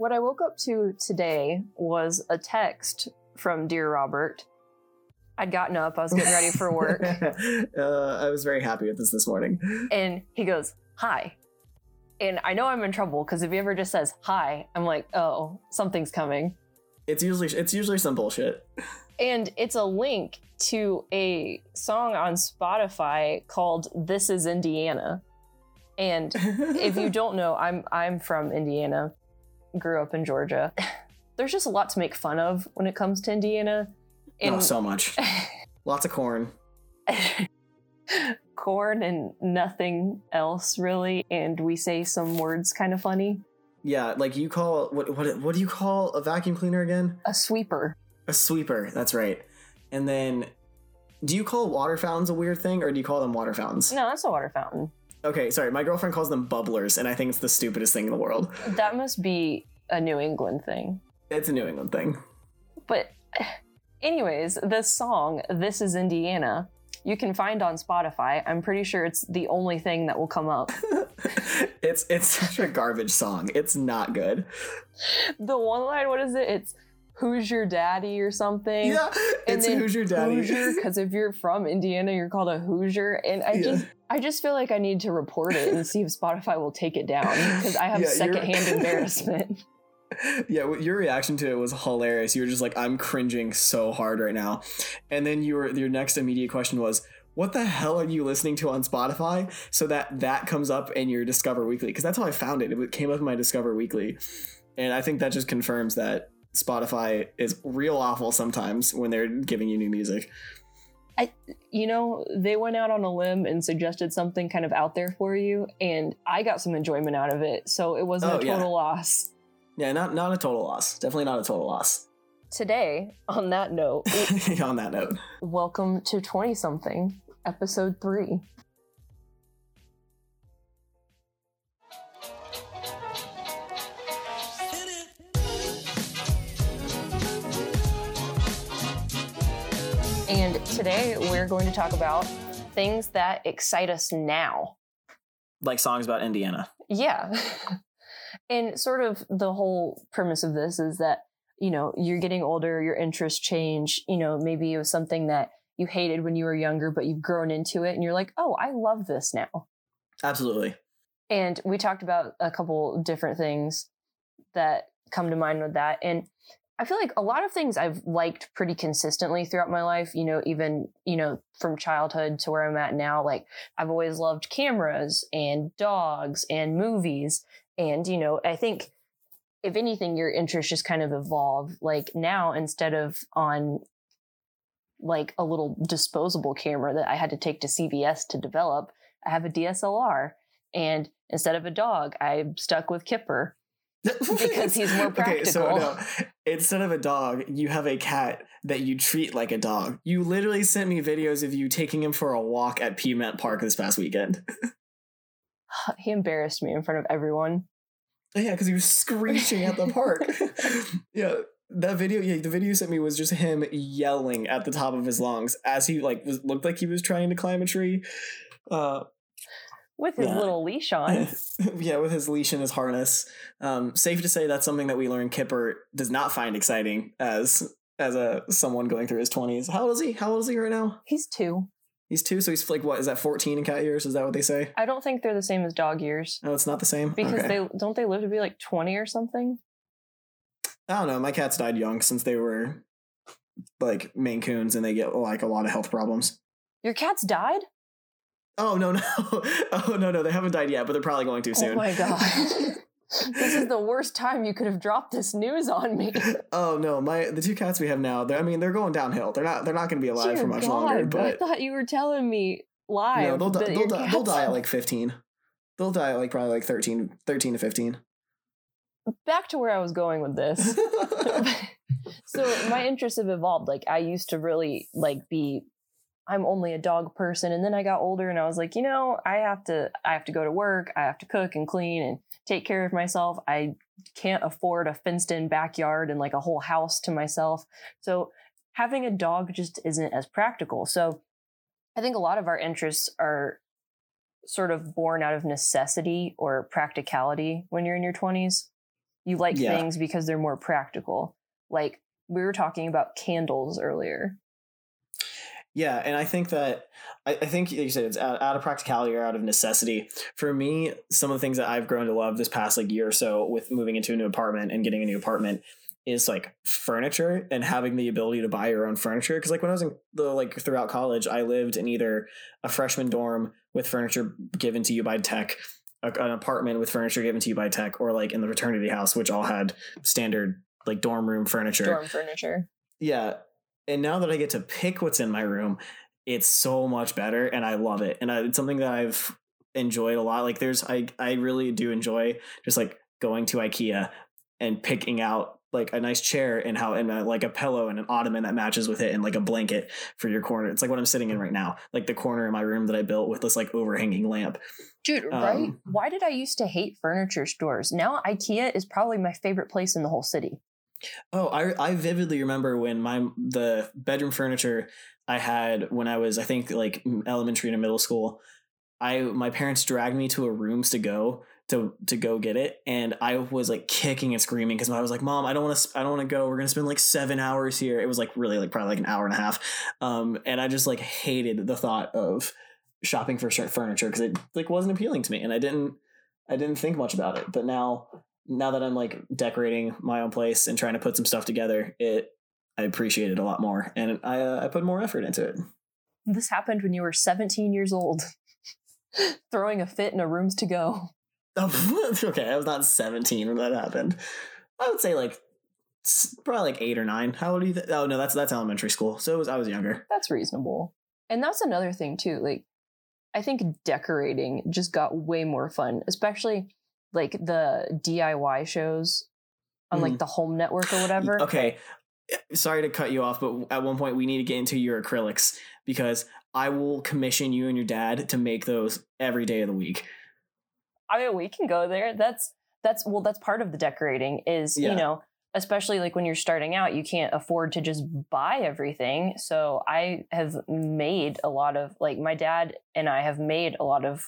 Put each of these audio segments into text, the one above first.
What I woke up to today was a text from Dear Robert. I'd gotten up, I was getting ready for work, uh, I was very happy with this this morning. and he goes, Hi. And I know I'm in trouble because if he ever just says hi, I'm like, oh, something's coming. It's usually it's usually some bullshit. And it's a link to a song on Spotify called This is Indiana. And if you don't know, I'm I'm from Indiana, grew up in Georgia. There's just a lot to make fun of when it comes to Indiana. oh, so much, lots of corn. corn and nothing else really, and we say some words kind of funny. Yeah, like you call what what what do you call a vacuum cleaner again? A sweeper. A sweeper. That's right. And then, do you call water fountains a weird thing, or do you call them water fountains? No, that's a water fountain. Okay, sorry. My girlfriend calls them bubblers, and I think it's the stupidest thing in the world. That must be a New England thing. It's a New England thing. But, anyways, this song, This is Indiana, you can find on Spotify. I'm pretty sure it's the only thing that will come up. it's it's such a garbage song. It's not good. The one line, what is it? It's Who's your daddy or something? Yeah, it's who's your daddy? Hoosier, because if you're from Indiana, you're called a Hoosier. And I Yeah. just I just feel like I need to report it and see if Spotify will take it down because I have Yeah, secondhand embarrassment. yeah, your reaction to it was hilarious. You were just like, "I'm cringing so hard right now," and then you were your next immediate question was, "What the hell are you listening to on Spotify?" So that that comes up in your Discover Weekly because that's how I found it. It came up in my Discover Weekly, and I think that just confirms that Spotify is real awful sometimes when they're giving you new music. I, you know, they went out on a limb and suggested something kind of out there for you, and I got some enjoyment out of it. So it wasn't Oh, a yeah. total loss. Yeah, not not a total loss. Definitely not a total loss. Today, on that note, on that note. welcome to 20 something, episode three. Today we're going to talk about things that excite us now. Like songs about Indiana. Yeah. and sort of the whole premise of this is that, you know, you're getting older, your interests change. You know, maybe it was something that you hated when you were younger, but you've grown into it and you're like, oh, I love this now. Absolutely. And we talked about a couple different things that come to mind with that. And I feel like a lot of things I've liked pretty consistently throughout my life, you know, even, you know, from childhood to where I'm at now. Like I've always loved cameras and dogs and movies. And, you know, I think if anything, your interests just kind of evolve. Like now, instead of on like a little disposable camera that I had to take to CVS to develop, I have a DSLR. And instead of a dog, I'm stuck with Kipper. Because he's more Okay, so practical. no, instead of a dog, you have a cat that you treat like a dog. You literally sent me videos of you taking him for a walk at Piedmont Park this past weekend. He embarrassed me in front of everyone. yeah, because he was screeching at the park. yeah, that video. Yeah, the video you sent me was just him yelling at the top of his lungs as he like was looked like he was trying to climb a tree. Uh, With his Yeah. little leash on. yeah, with his leash and his harness. Um, safe to say that's something that we learned Kipper does not find exciting as as a someone going through his twenties. How old is he? How old is he right now? He's two. He's two, so he's like what is that fourteen in cat years? Is that what they say? I don't think they're the same as dog years. No, it's not the same. Because Okay. they don't they live to be like 20 or something? I don't know. My cats died young since they were like Maine Coons, and they get like a lot of health problems. Your cats died? Oh no no oh no no they haven't died yet, but they're probably going to oh soon. Oh my god. this is the worst time you could have dropped this news on me. oh no, my the two cats we have now. They're, I mean, they're going downhill. They're not. They're not going to be alive Dear for much God, longer. I thought you were telling me live. no, they'll, di- they'll, di- they'll die at like fifteen. They'll die at like probably like 13, 13 to fifteen. Back to where I was going with this. so my interests have evolved. Like I used to really like be I'm only a dog person and then I got older and I was like, you know, I have to I have to go to work, I have to cook and clean and take care of myself. I can't afford a fenced in backyard and like a whole house to myself. So having a dog just isn't as practical. So I think a lot of our interests are sort of born out of necessity or practicality when you're in your 20s. You like Yeah. things because they're more practical. Like we were talking about candles earlier. Yeah, and I think that I, I think like you said it's out, out of practicality or out of necessity. For me, some of the things that I've grown to love this past like year or so with moving into a new apartment and getting a new apartment is like furniture and having the ability to buy your own furniture. Because like when I was in the like throughout college, I lived in either a freshman dorm with furniture given to you by tech, an apartment with furniture given to you by tech, or like in the fraternity house, which all had standard like dorm room furniture Dorm furniture. yeah and now that i get to pick what's in my room it's so much better and i love it and I, it's something that i've enjoyed a lot like there's i i really do enjoy just like going to ikea and picking out like a nice chair and how and uh like a pillow and an ottoman that matches with it and like a blanket for your corner it's like what i'm sitting in right now like the corner in my room that i built with this like overhanging lamp Dude, right? Um, Why did I used to hate furniture stores? Now IKEA is probably my favorite place in the whole city. Oh, I I vividly remember when my the bedroom furniture I had when I was I think like elementary to middle school. I my parents dragged me to a rooms to go to to go get it, and I was like kicking and screaming because I was like, "Mom, I don't want to I don't want to go. We're gonna spend like seven hours here." It was like really like probably like an hour and a half, um, and I just like hated the thought of shopping for furniture because it like wasn't appealing to me, and I didn't I didn't think much about it. But now now that I'm like decorating my own place and trying to put some stuff together, it I appreciate it a lot more, and I uh, I put more effort into it. This happened when you were 17 years old, throwing a fit in a rooms to go. Oh, okay, I was not 17 when that happened. I would say like probably like eight or nine. How old are you think? Oh no, that's that's elementary school. So it was I was younger. That's reasonable. And that's another thing too. Like I think decorating just got way more fun, especially like the DIY shows on like Mhm. the home network or whatever. Okay, sorry to cut you off, but at one point we need to get into your acrylics because I will commission you and your dad to make those every day of the week. I mean, we can go there. That's that's well, that's part of the decorating is Yeah. you know, especially like when you're starting out, you can't afford to just buy everything. So I have made a lot of like my dad and I have made a lot of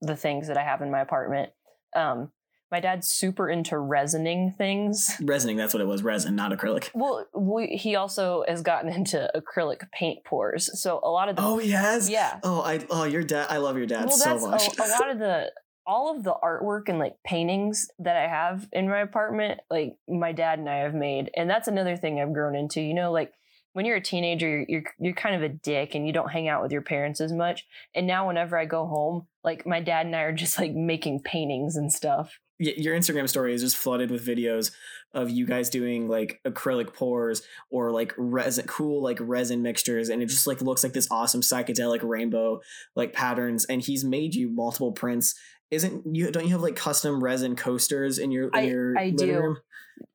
the things that I have in my apartment. Um, my dad's super into resining things. Resining, that's what it was. Resin, not acrylic. Well, we, he also has gotten into acrylic paint pours. So a lot of the Oh yes. yeah, Oh, I oh your dad. I love your dad well, so that's much. A, a lot of the all of the artwork and like paintings that I have in my apartment, like my dad and I have made, and that's another thing I've grown into. You know, like when you're a teenager, you're you're, you're kind of a dick and you don't hang out with your parents as much. And now, whenever I go home, like my dad and I are just like making paintings and stuff. Your Instagram story is just flooded with videos of you guys doing like acrylic pours or like resin cool like resin mixtures and it just like looks like this awesome psychedelic rainbow like patterns and he's made you multiple prints isn't you don't you have like custom resin coasters in your in I- your I living do. room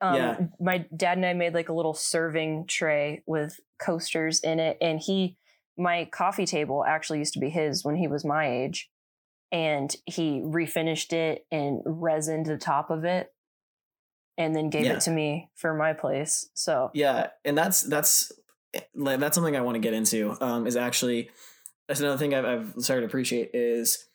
Um, Yeah. My dad and I made like a little serving tray with coasters in it, and he, my coffee table actually used to be his when he was my age, and he refinished it and resined the top of it, and then gave Yeah. it to me for my place. So yeah and that's that's like, that's something i want to get into um is actually that's another thing I've, I've started to appreciate is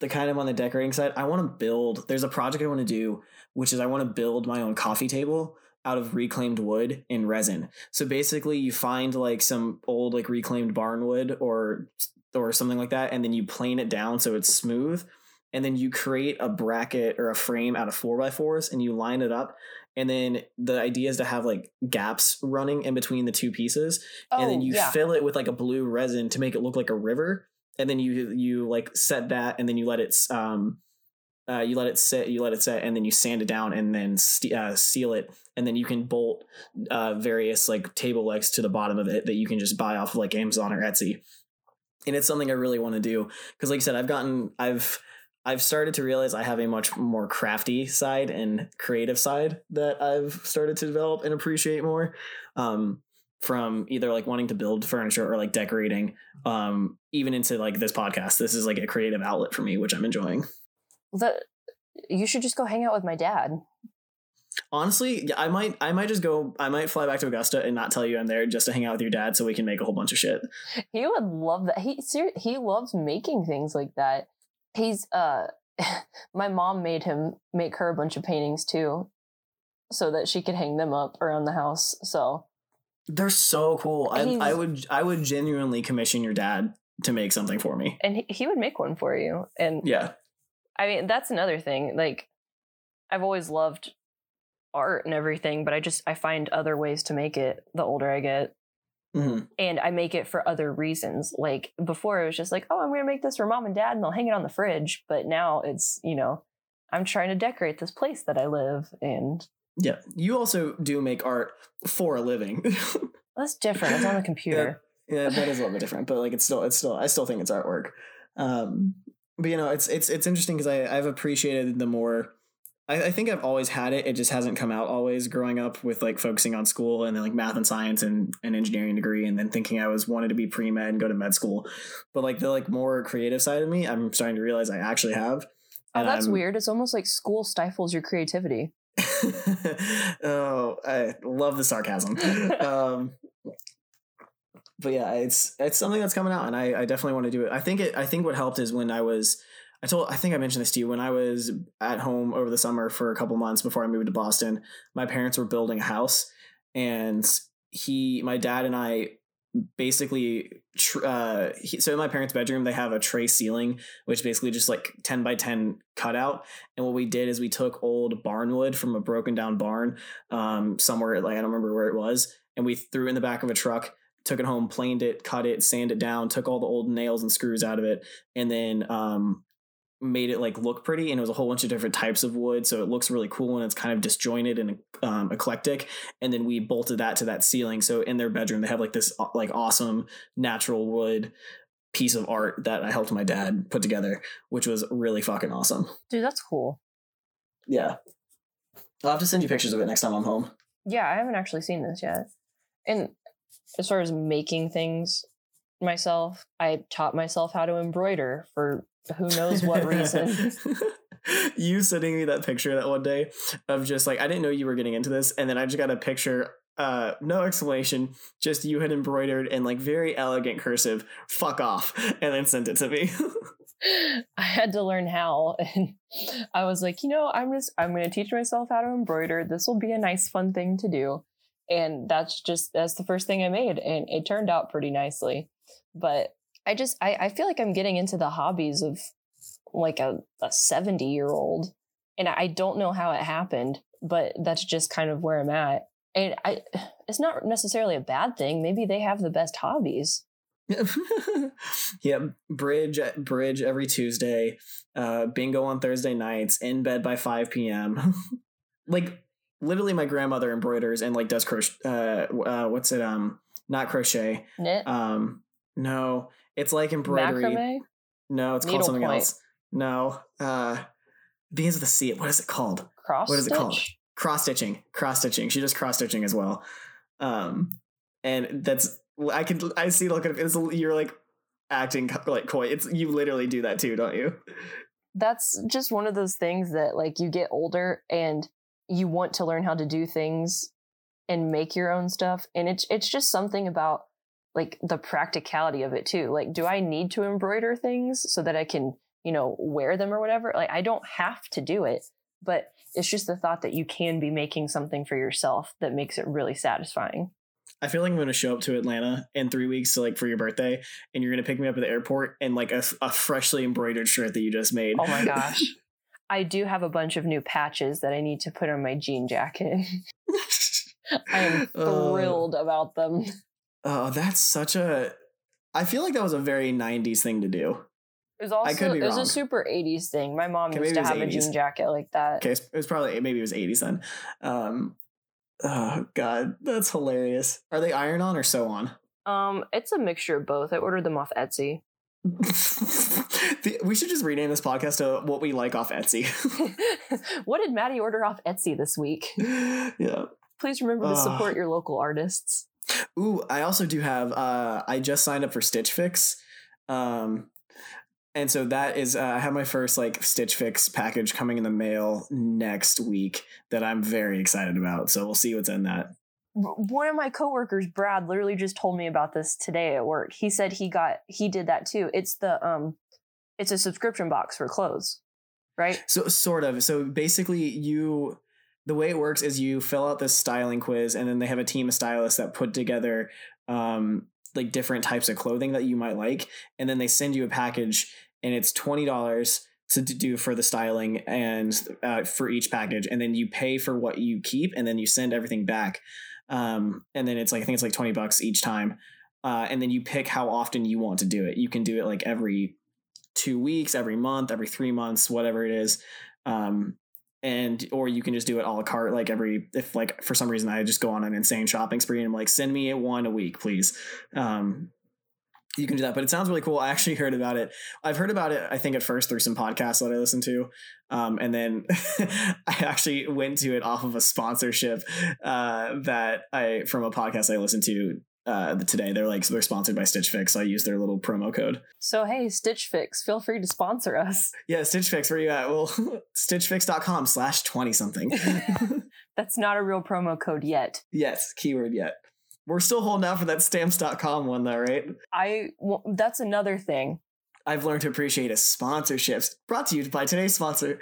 the kind of on the decorating side i want to build there's a project i want to do which is i want to build my own coffee table out of reclaimed wood and resin so basically you find like some old like reclaimed barn wood or or something like that and then you plane it down so it's smooth and then you create a bracket or a frame out of four by fours and you line it up and then the idea is to have like gaps running in between the two pieces and then Oh, you yeah. fill it with like a blue resin to make it look like a river and then you you like set that and then you let it um uh, you let it sit you let it set and then you sand it down and then st- uh, seal it and then you can bolt uh, various like table legs to the bottom of it that you can just buy off of like amazon or etsy and it's something i really want to do because like i said i've gotten i've I've started to realize I have a much more crafty side and creative side that I've started to develop and appreciate more. Um, from either like wanting to build furniture or like decorating, um, even into like this podcast. This is like a creative outlet for me, which I'm enjoying. the you should just go hang out with my dad. Honestly, yeah, I might I might just go I might fly back to Augusta and not tell you I'm there just to hang out with your dad so we can make a whole bunch of shit. He would love that. He ser- he loves making things like that. He's uh my mom made him make her a bunch of paintings too. so that she could hang them up around the house. So They're so cool. I, I would I would genuinely commission your dad to make something for me. and he, he would make one for you. And Yeah. I mean, that's another thing. Like, I've always loved art and everything, but I just I find other ways to make it the older I get. hmm And I make it for other reasons. Like before it was just like, oh, I'm gonna make this for mom and dad and they'll hang it on the fridge. But now it's, you know, I'm trying to decorate this place that I live and Yeah. You also do make art for a living. that's different. It's on the computer. yeah, that is a little bit different, but like it's still it's still I still think it's artwork. Um but you know, it's it's it's interesting because I I've appreciated the more I, I think I've always had it. It just hasn't come out always growing up with like focusing on school and then like math and science and an engineering degree and then thinking I was wanted to be pre med and go to med school. But like the like more creative side of me, I'm starting to realize I actually have. Oh, that's I'm- weird. It's almost like school stifles your creativity. oh, I love the sarcasm. um, but yeah, it's it's something that's coming out, and I, I definitely want to do it. I think it. I think what helped is when I was. I told. I think I mentioned this to you when I was at home over the summer for a couple months before I moved to Boston. My parents were building a house, and he, my dad, and I basically tr- uh he, so in my parents bedroom they have a tray ceiling which basically just like 10 by 10 cutout. And what we did is we took old barn wood from a broken down barn um somewhere like i don't remember where it was and we threw it in the back of a truck took it home planed it cut it sanded it down took all the old nails and screws out of it and then um made it like look pretty and it was a whole bunch of different types of wood so it looks really cool and it's kind of disjointed and um, eclectic and then we bolted that to that ceiling so in their bedroom they have like this uh, like awesome natural wood piece of art that i helped my dad put together which was really fucking awesome Dude, that's cool. yeah i'll have to send you pictures of it next time i'm home Yeah, I haven't actually seen this yet. And as far as making things myself, I taught myself how to embroider for who knows what reason. you sending me that picture that one day of just like I didn't know you were getting into this, and then I just got a picture, uh, no explanation, just you had embroidered in like very elegant cursive, fuck off, and then sent it to me. I had to learn how and I was like, you know, I'm just I'm going to teach myself how to embroider. This will be a nice fun thing to do. And that's just that's the first thing I made and it turned out pretty nicely. But I just I, I feel like I'm getting into the hobbies of like a, a 70 year old. And I don't know how it happened, but that's just kind of where I'm at. And I it's not necessarily a bad thing. Maybe they have the best hobbies. yeah, bridge bridge every Tuesday, uh, bingo on Thursday nights, in bed by five p.m. like literally, my grandmother embroiders and like does crochet. Uh, uh, what's it? Um, not crochet. Knit, Um, no, it's like embroidery. macrame, No, it's called something Needlepoint. else. No, uh, begins with a C. What is it called? cross What is it called? stitch? Cross stitching. Cross stitching. She does cross stitching as well. Um, and that's I can I see look at it's you're like acting like coy. It's you literally do that too, don't you? that's just one of those things that like you get older and you want to learn how to do things and make your own stuff and it's it's just something about like the practicality of it too. Like do i need to embroider things so that i can you know wear them or whatever? Like i don't have to do it but it's just the thought that you can be making something for yourself that makes it really satisfying. I feel like I'm going to show up to Atlanta in three weeks to like for your birthday, and you're going to pick me up at the airport and like a, a freshly embroidered shirt that you just made. oh my gosh. I do have a bunch of new patches that i need to put on my jean jacket. I am Uh, thrilled about them Oh, that's such a. I feel like that was a very '90s thing to do. It was also could be it was wrong. a super 80s thing. My mom Okay, used to have a jean jacket like that. Okay, it was probably maybe it was '80s then. Um, oh god, that's hilarious. Are they iron on or sew on? Um, it's a mixture of both. I ordered them off Etsy. The- we should just rename this podcast to "What We Like Off Etsy." what did Maddie order off Etsy this week? yeah. Please remember to support your local artists. Ooh, I also do have. Uh, I just signed up for Stitch Fix, um, and so that is. Uh, I have my first like Stitch Fix package coming in the mail next week that I'm very excited about. So we'll see what's in that. One of my coworkers, Brad, literally just told me about this today at work. He said he got he did that too. It's the um, it's a subscription box for clothes, right? So sort of. So basically, you the way it works is you fill out this styling quiz and then they have a team of stylists that put together um, like different types of clothing that you might like and then they send you a package and it's $20 to do for the styling and uh, for each package and then you pay for what you keep and then you send everything back um, and then it's like i think it's like 20 bucks each time uh, and then you pick how often you want to do it. You can do it like every two weeks every month every three months whatever it is um, and or you can just do it a la carte like every if like for some reason i just go on an insane shopping spree and i'm like send me one a week please. Um, you can do that but it sounds really cool. I actually heard about it. I've heard about it i think at first through some podcasts that i listened to um, and then i actually went to it off of a sponsorship uh, that i from a podcast i listened to uh, today they're like they're sponsored by stitch fix so i use their little promo code So hey, Stitch Fix, feel free to sponsor us. yeah stitch fix where you at well stitchfix.com slash 20 something That's not a real promo code yet. yes keyword yet we're still holding out for that stamps.com one though right I well, that's another thing. I've learned to appreciate a sponsorships brought to you by today's sponsor.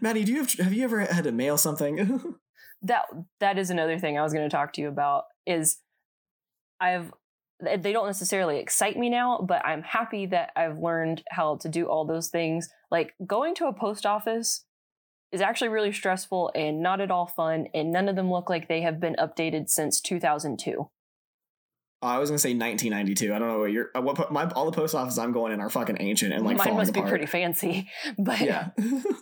Maddie, do you have, have you ever had to mail something? That that is another thing I was going to talk to you about is I've they don't necessarily excite me now, but I'm happy that I've learned how to do all those things. Like going to a post office is actually really stressful and not at all fun, and none of them look like they have been updated since 2002. I was gonna say 1992. I don't know what you're. uh, What my all the post offices I'm going in are fucking ancient and like Mine must be pretty fancy, but Yeah,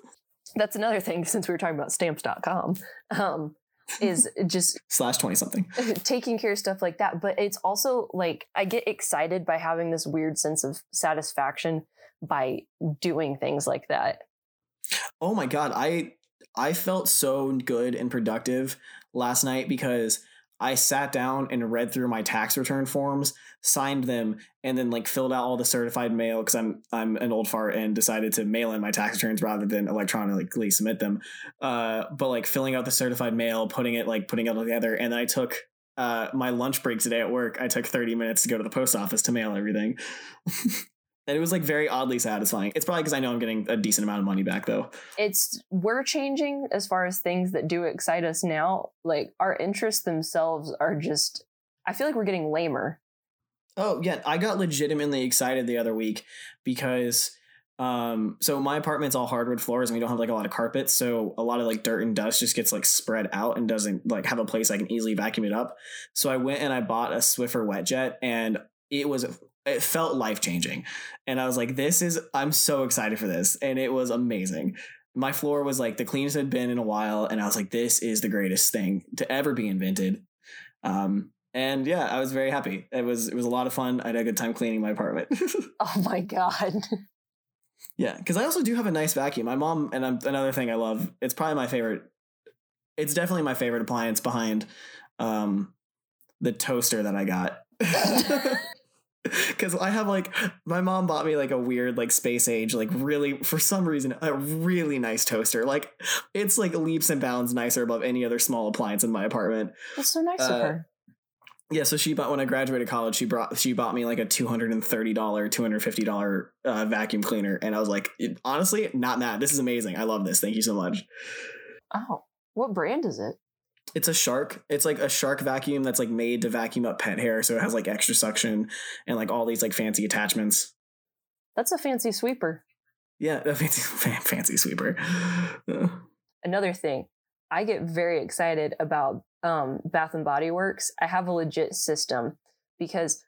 that's another thing since we were talking about stamps.com. Um, is just slash twenty something. taking care of stuff like that. But it's also like I get excited by having this weird sense of satisfaction by doing things like that. Oh my god, I I felt so good and productive last night because I sat down and read through my tax return forms, signed them, and then like filled out all the certified mail because I'm I'm an old fart and decided to mail in my tax returns rather than electronically submit them. Uh, but like filling out the certified mail, putting it like putting it all together, and then I took uh, my lunch break today at work. I took 30 minutes to go to the post office to mail everything. And it was like very oddly satisfying. It's probably because I know I'm getting a decent amount of money back though. It's we're changing as far as things that do excite us now. Like our interests themselves are just I feel like we're getting lamer. Oh yeah, I got legitimately excited the other week because um so my apartment's all hardwood floors and we don't have like a lot of carpets, so a lot of like dirt and dust just gets like spread out and doesn't like have a place I can easily vacuum it up. So I went and I bought a Swiffer wet jet and it was it felt life changing. And I was like this is I'm so excited for this and it was amazing. My floor was like the cleanest it had been in a while and I was like this is the greatest thing to ever be invented. Um and yeah, I was very happy. It was it was a lot of fun. I had a good time cleaning my apartment. Oh my god. yeah, because I also do have a nice vacuum. My mom and I'm, another thing I love. It's probably my favorite. It's definitely my favorite appliance behind um, the toaster that I got. Because I have like my mom bought me like a weird like space age like really for some reason a really nice toaster like it's like leaps and bounds nicer above any other small appliance in my apartment That's so nice Uh, of her. Yeah, so she bought when I graduated college. She brought she bought me like a two hundred and thirty dollar, two hundred fifty dollar uh, vacuum cleaner, and I was like, honestly, not mad. This is amazing. I love this. Thank you so much. Oh. What brand is it? It's a shark. It's like a shark vacuum that's like made to vacuum up pet hair, so it has like extra suction and like all these like fancy attachments. That's a fancy sweeper. Yeah, a fancy fancy sweeper. Another thing i get very excited about um, bath and body works i have a legit system because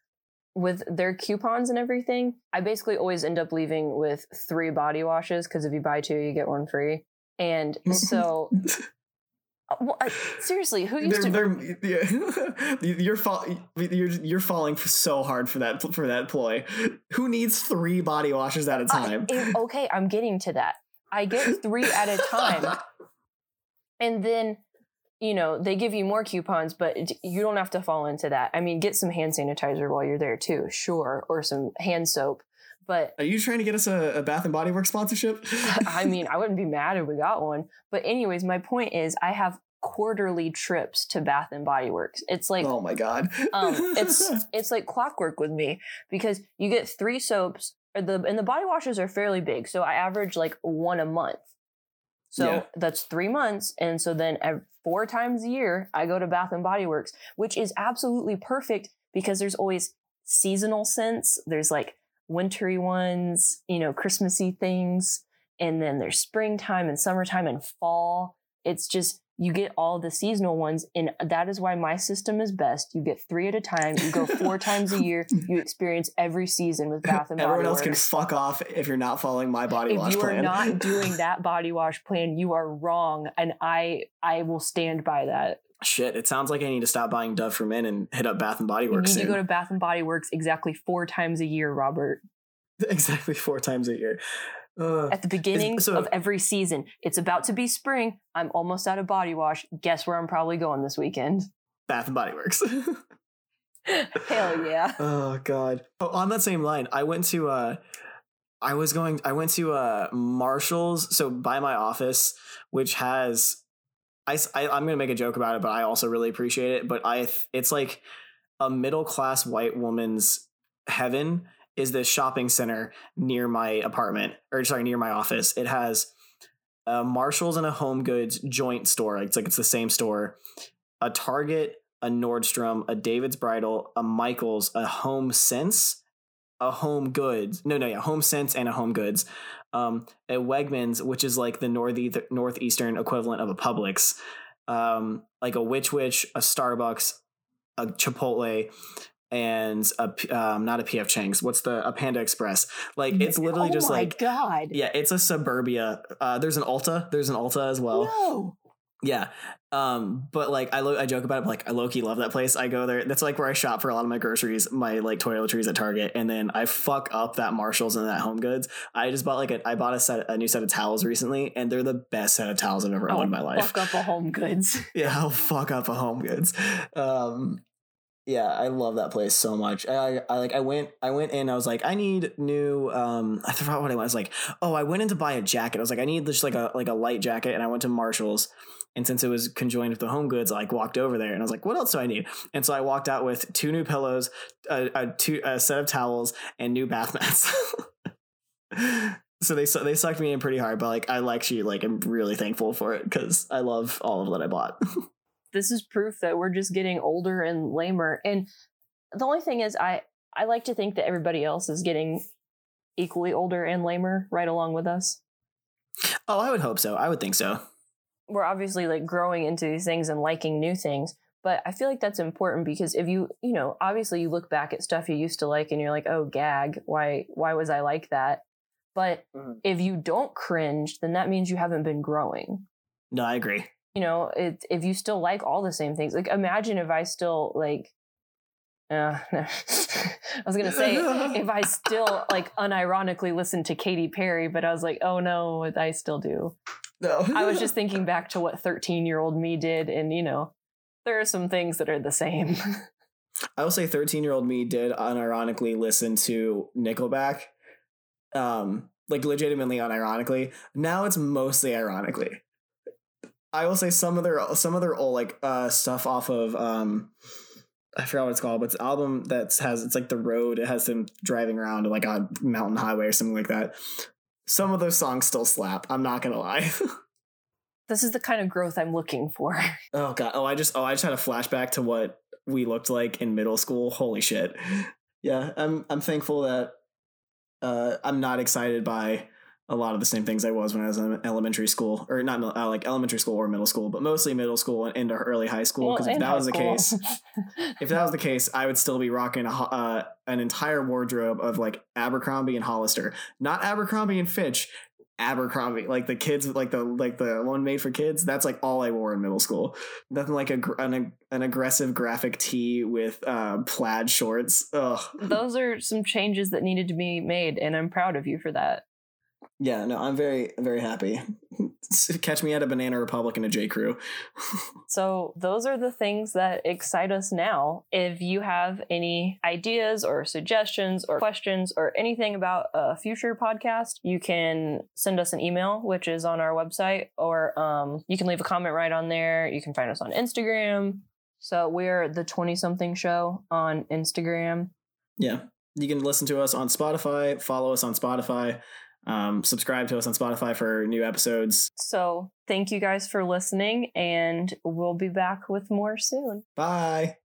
with their coupons and everything i basically always end up leaving with three body washes because if you buy two you get one free and so Uh, well, I, uh, seriously who used they're, to they're, yeah. you're, fall, you're you're falling so hard for that for that ploy. Who needs three body washes at a time? it- okay i'm getting to that i get three at a time and then you know they give you more coupons but you don't have to fall into that i mean get some hand sanitizer while you're there too sure or some hand soap but Are you trying to get us a, a Bath and Body Works sponsorship? i mean i wouldn't be mad if we got one but anyways my point is i have quarterly trips to bath and body works it's like oh my god. um it's it's like clockwork with me because you get three soaps or the and the body washes are fairly big so i average like one a month So Yeah. that's three months. And so then four times a year, I go to Bath and Body Works, which is absolutely perfect because there's always seasonal scents. There's like wintry ones, you know, Christmassy things. And then there's springtime and summertime and fall. It's just, you get all the seasonal ones. And that is why my system is best. You get three at a time. You go four times a year. You experience every season with Bath and Body Everyone else Works can fuck off if you're not following my body if wash plan. If you are not doing that body wash plan, you are wrong, and I I will stand by that. Shit, it sounds like I need to stop buying Dove for Men and hit up Bath and Body You Works need to go to Bath and Body Works exactly four times a year, Robert. exactly four times a year. Uh, At the beginning so- of every season, it's about to be spring. I'm almost out of body wash. Guess where I'm probably going this weekend? Bath and Body Works. Hell yeah! oh god. Oh, on that same line, I went to uh I was going I went to uh Marshalls so by my office which has I, I going to make a joke about it but I also really appreciate it but I it's like a middle class white woman's heaven is this shopping center near my apartment or sorry near my office. It has a Marshalls and a Home Goods joint store. It's like it's the same store. A Target, a Nordstrom, a David's Bridal, a Michaels, a Home Sense, a Home Goods. No, no, yeah, Home Sense and a Home Goods. Um, a Wegmans, which is like the northe- northeastern equivalent of a Publix. Um, like a Which Wich, a Starbucks, a Chipotle, and a um, not a PF Chang's. What's the a Panda Express? Like it's literally oh just my like god! yeah, it's a suburbia. Uh, there's an Ulta. There's an Ulta as well. no, Yeah. Um, but like I lo- I joke about it, but like I low key love that place. I go there. That's like where I shop for a lot of my groceries, my like toiletries at Target, and then I fuck up that Marshalls and that Home Goods. I just bought like a I bought a set a new set of towels recently, and they're the best set of towels I've ever owned in my life. fuck up a Home Goods. Yeah, I'll fuck up a Home Goods. Um, yeah, I love that place so much. I, I like I went I went in. I was like, I need new. Um, I forgot what I was like. Oh, I went in to buy a jacket. I was like, I need just like a like a light jacket, and I went to Marshalls. And since it was conjoined with the Home Goods, I like walked over there, and I was like, what else do I need? And so I walked out with two new pillows, a, a two a set of towels, and new bath mats. so they they sucked me in pretty hard, but like I actually like I'm really thankful for it because I love all of that I bought. this is proof that we're just getting older and lamer. And the only thing is, I I like to think that everybody else is getting equally older and lamer right along with us. Oh, I would hope so. I would think so. We're obviously like growing into these things and liking new things. But I feel like that's important because if you, you know, obviously you look back at stuff you used to like and you're like, oh, gag, why, why was I like that? But Mhm. if you don't cringe, then that means you haven't been growing. No, I agree. you know, it, if you still like all the same things, like imagine if I still like, uh, I was gonna say if I still like unironically listen to Katy Perry, but I was like, oh no, I still do. No, I was just thinking back to what 13 year old me did, and you know, there are some things that are the same. I will say, thirteen-year-old me did unironically listen to Nickelback, um, like legitimately unironically. Now it's mostly ironically. I will say some of their some of their old like uh stuff off of um. I forgot what it's called, but it's an album that has it's like the road. It has them driving around like a mountain highway or something like that. Some of those songs still slap. I'm not gonna lie. this is the kind of growth I'm looking for. Oh god. Oh, I just oh I just had a flashback to what we looked like in middle school. Holy shit. Yeah, I'm I'm thankful that uh I'm not excited by a lot of the same things I was when I was in elementary school or not uh, like elementary school or middle school, but mostly middle school and into early high school because if that was the school. case, if that was the case, I would still be rocking a, uh, an entire wardrobe of like Abercrombie and Hollister, not Abercrombie and Fitch, Abercrombie, like the kids, like the like the one made for kids. That's like all I wore in middle school. Nothing like a an, an aggressive graphic tee with uh, plaid shorts. Ugh. Those are some changes that needed to be made, and I'm proud of you for that. Yeah, no, I'm very very happy. Catch me at a Banana Republic and a J Crew. So, those are the things that excite us now. If you have any ideas or suggestions or questions or anything about a future podcast, you can send us an email, which is on our website, or um, you can leave a comment right on there. You can find us on Instagram. So, we're the 20 something show on Instagram. Yeah. You can listen to us on Spotify, follow us on Spotify. Um, subscribe to us on Spotify for new episodes. So thank you guys for listening, and we'll be back with more soon. Bye.